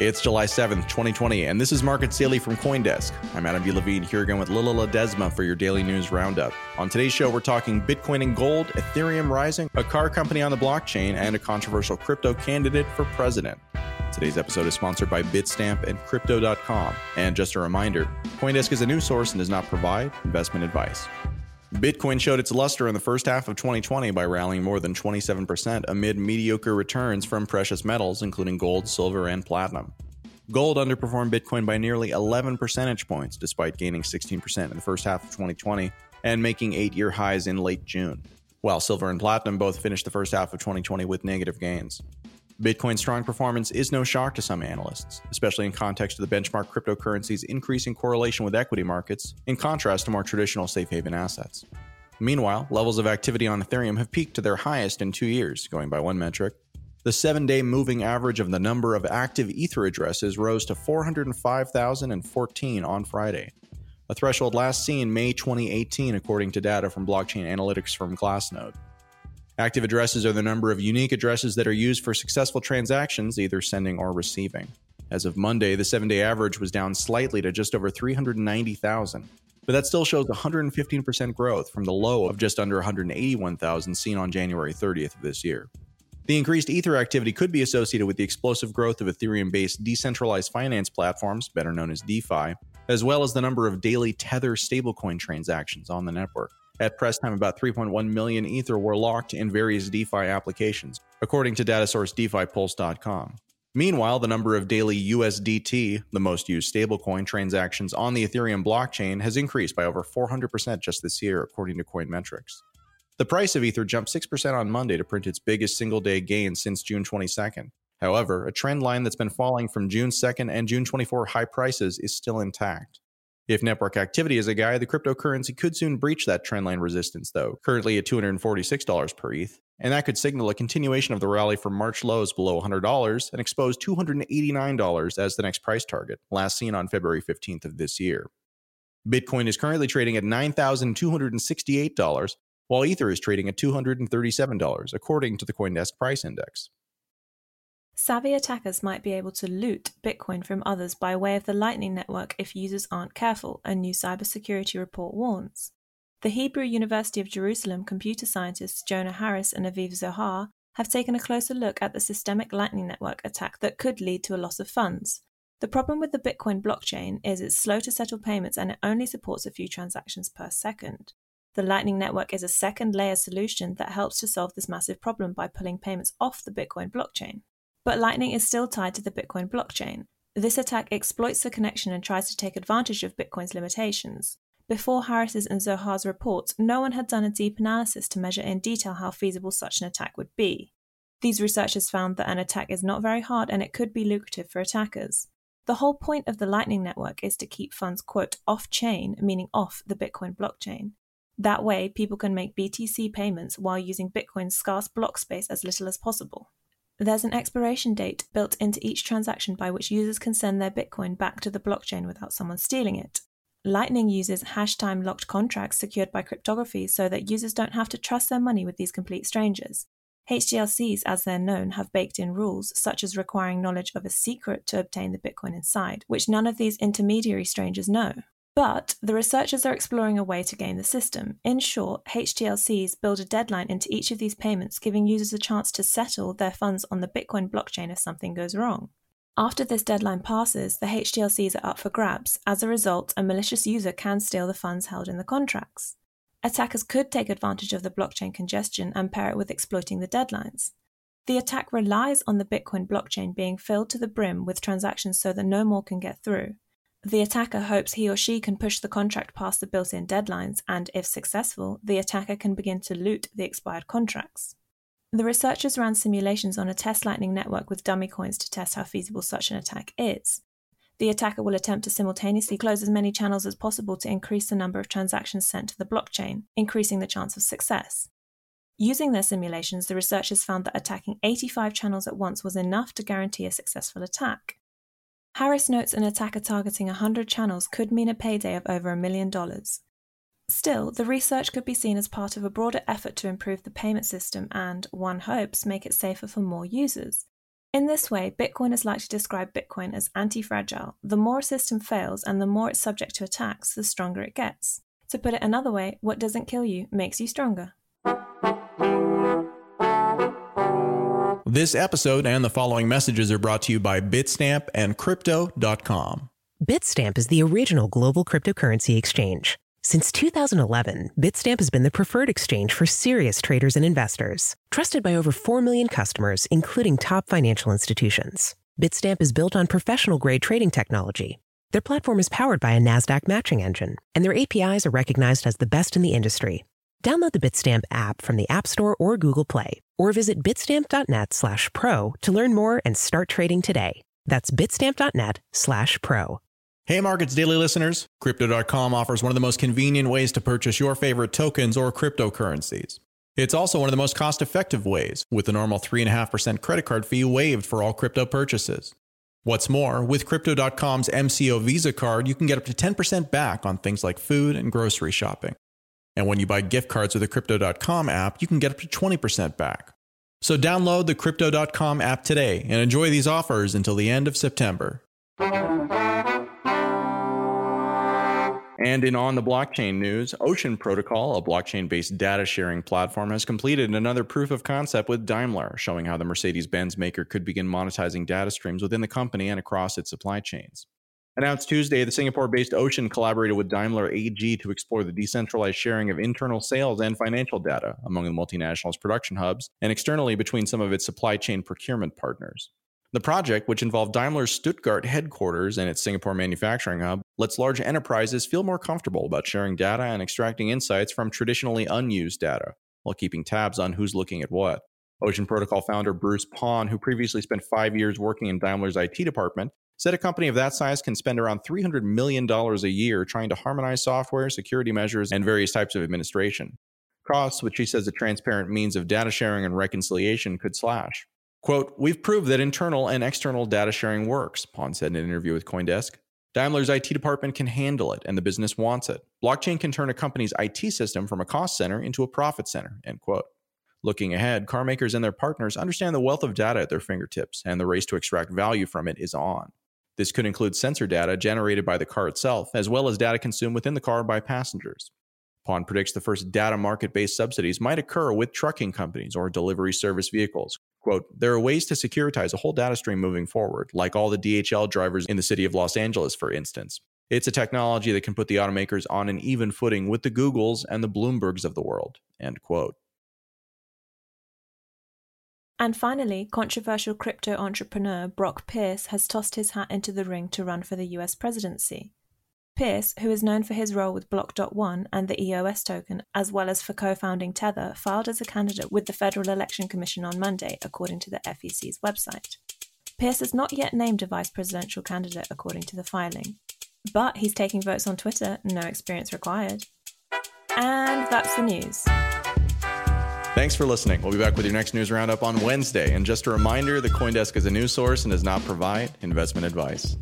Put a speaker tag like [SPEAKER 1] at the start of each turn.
[SPEAKER 1] It's July 7th, 2020, and this is Markets Daily from Coindesk. I'm Adam B. Levine here again with Lila Ledesma for your daily news roundup. On today's show, we're talking Bitcoin and gold, Ethereum rising, a car company on the blockchain, and a controversial crypto candidate for president. Today's episode is sponsored by Bitstamp and Crypto.com. And just a reminder Coindesk is a news source and does not provide investment advice. Bitcoin showed its luster in the first half of 2020 by rallying more than 27% amid mediocre returns from precious metals, including gold, silver, and platinum. Gold underperformed Bitcoin by nearly 11 percentage points, despite gaining 16% in the first half of 2020 and making eight year highs in late June, while silver and platinum both finished the first half of 2020 with negative gains. Bitcoin's strong performance is no shock to some analysts, especially in context of the benchmark cryptocurrency's increasing correlation with equity markets, in contrast to more traditional safe haven assets. Meanwhile, levels of activity on Ethereum have peaked to their highest in two years, going by one metric. The seven day moving average of the number of active Ether addresses rose to 405,014 on Friday, a threshold last seen May 2018, according to data from blockchain analytics firm Glassnode. Active addresses are the number of unique addresses that are used for successful transactions, either sending or receiving. As of Monday, the seven day average was down slightly to just over 390,000, but that still shows 115% growth from the low of just under 181,000 seen on January 30th of this year. The increased Ether activity could be associated with the explosive growth of Ethereum based decentralized finance platforms, better known as DeFi, as well as the number of daily Tether stablecoin transactions on the network. At press time, about 3.1 million Ether were locked in various DeFi applications, according to data source DeFiPulse.com. Meanwhile, the number of daily USDT, the most used stablecoin transactions on the Ethereum blockchain, has increased by over 400% just this year, according to Coinmetrics. The price of Ether jumped 6% on Monday to print its biggest single day gain since June 22nd. However, a trend line that's been falling from June 2nd and June 24 high prices is still intact. If network activity is a guide, the cryptocurrency could soon breach that trendline resistance, though, currently at $246 per ETH, and that could signal a continuation of the rally from March lows below $100 and expose $289 as the next price target, last seen on February 15th of this year. Bitcoin is currently trading at $9,268, while Ether is trading at $237, according to the Coindesk Price Index.
[SPEAKER 2] Savvy attackers might be able to loot Bitcoin from others by way of the Lightning Network if users aren't careful, a new cybersecurity report warns. The Hebrew University of Jerusalem computer scientists Jona Harris and Aviv Zohar have taken a closer look at the systemic Lightning Network attack that could lead to a loss of funds. The problem with the Bitcoin blockchain is it's slow to settle payments and it only supports a few transactions per second. The Lightning Network is a second layer solution that helps to solve this massive problem by pulling payments off the Bitcoin blockchain. But Lightning is still tied to the Bitcoin blockchain. This attack exploits the connection and tries to take advantage of Bitcoin's limitations. Before Harris's and Zohar's reports, no one had done a deep analysis to measure in detail how feasible such an attack would be. These researchers found that an attack is not very hard and it could be lucrative for attackers. The whole point of the Lightning Network is to keep funds, quote, off chain, meaning off the Bitcoin blockchain. That way, people can make BTC payments while using Bitcoin's scarce block space as little as possible. There's an expiration date built into each transaction by which users can send their Bitcoin back to the blockchain without someone stealing it. Lightning uses hash time locked contracts secured by cryptography so that users don't have to trust their money with these complete strangers. HTLCs, as they're known, have baked in rules, such as requiring knowledge of a secret to obtain the Bitcoin inside, which none of these intermediary strangers know. But the researchers are exploring a way to game the system. In short, HTLCs build a deadline into each of these payments, giving users a chance to settle their funds on the Bitcoin blockchain if something goes wrong. After this deadline passes, the HTLCs are up for grabs. As a result, a malicious user can steal the funds held in the contracts. Attackers could take advantage of the blockchain congestion and pair it with exploiting the deadlines. The attack relies on the Bitcoin blockchain being filled to the brim with transactions so that no more can get through. The attacker hopes he or she can push the contract past the built in deadlines, and if successful, the attacker can begin to loot the expired contracts. The researchers ran simulations on a test Lightning network with dummy coins to test how feasible such an attack is. The attacker will attempt to simultaneously close as many channels as possible to increase the number of transactions sent to the blockchain, increasing the chance of success. Using their simulations, the researchers found that attacking 85 channels at once was enough to guarantee a successful attack. Harris notes an attacker targeting 100 channels could mean a payday of over a million dollars. Still, the research could be seen as part of a broader effort to improve the payment system and, one hopes, make it safer for more users. In this way, Bitcoiners like to describe Bitcoin as anti fragile. The more a system fails and the more it's subject to attacks, the stronger it gets. To put it another way, what doesn't kill you makes you stronger.
[SPEAKER 1] This episode and the following messages are brought to you by Bitstamp and Crypto.com.
[SPEAKER 3] Bitstamp is the original global cryptocurrency exchange. Since 2011, Bitstamp has been the preferred exchange for serious traders and investors, trusted by over 4 million customers, including top financial institutions. Bitstamp is built on professional grade trading technology. Their platform is powered by a NASDAQ matching engine, and their APIs are recognized as the best in the industry. Download the Bitstamp app from the App Store or Google Play, or visit bitstamp.net slash pro to learn more and start trading today. That's bitstamp.net slash pro.
[SPEAKER 1] Hey Markets Daily listeners, Crypto.com offers one of the most convenient ways to purchase your favorite tokens or cryptocurrencies. It's also one of the most cost effective ways, with the normal 3.5% credit card fee waived for all crypto purchases. What's more, with Crypto.com's MCO Visa card, you can get up to 10% back on things like food and grocery shopping. And when you buy gift cards with the Crypto.com app, you can get up to 20% back. So download the Crypto.com app today and enjoy these offers until the end of September. And in on the blockchain news, Ocean Protocol, a blockchain based data sharing platform, has completed another proof of concept with Daimler, showing how the Mercedes Benz maker could begin monetizing data streams within the company and across its supply chains. Announced Tuesday, the Singapore based Ocean collaborated with Daimler AG to explore the decentralized sharing of internal sales and financial data among the multinational's production hubs and externally between some of its supply chain procurement partners. The project, which involved Daimler's Stuttgart headquarters and its Singapore manufacturing hub, lets large enterprises feel more comfortable about sharing data and extracting insights from traditionally unused data, while keeping tabs on who's looking at what. Ocean Protocol founder Bruce Pon, who previously spent five years working in Daimler's IT department, said a company of that size can spend around $300 million a year trying to harmonize software, security measures, and various types of administration. Costs, which he says a transparent means of data sharing and reconciliation could slash. Quote, We've proved that internal and external data sharing works, Pon said in an interview with Coindesk. Daimler's IT department can handle it, and the business wants it. Blockchain can turn a company's IT system from a cost center into a profit center, end quote. Looking ahead, carmakers and their partners understand the wealth of data at their fingertips, and the race to extract value from it is on. This could include sensor data generated by the car itself, as well as data consumed within the car by passengers. Pon predicts the first data market based subsidies might occur with trucking companies or delivery service vehicles, Quote, there are ways to securitize a whole data stream moving forward, like all the DHL drivers in the city of Los Angeles, for instance. It's a technology that can put the automakers on an even footing with the Googles and the Bloombergs of the world. End quote.
[SPEAKER 2] And finally, controversial crypto entrepreneur Brock Pierce has tossed his hat into the ring to run for the US presidency. Pierce, who is known for his role with Block.one and the EOS token, as well as for co founding Tether, filed as a candidate with the Federal Election Commission on Monday, according to the FEC's website. Pierce has not yet named a vice presidential candidate, according to the filing. But he's taking votes on Twitter, no experience required. And that's the news.
[SPEAKER 1] Thanks for listening. We'll be back with your next news roundup on Wednesday. And just a reminder the Coindesk is a news source and does not provide investment advice.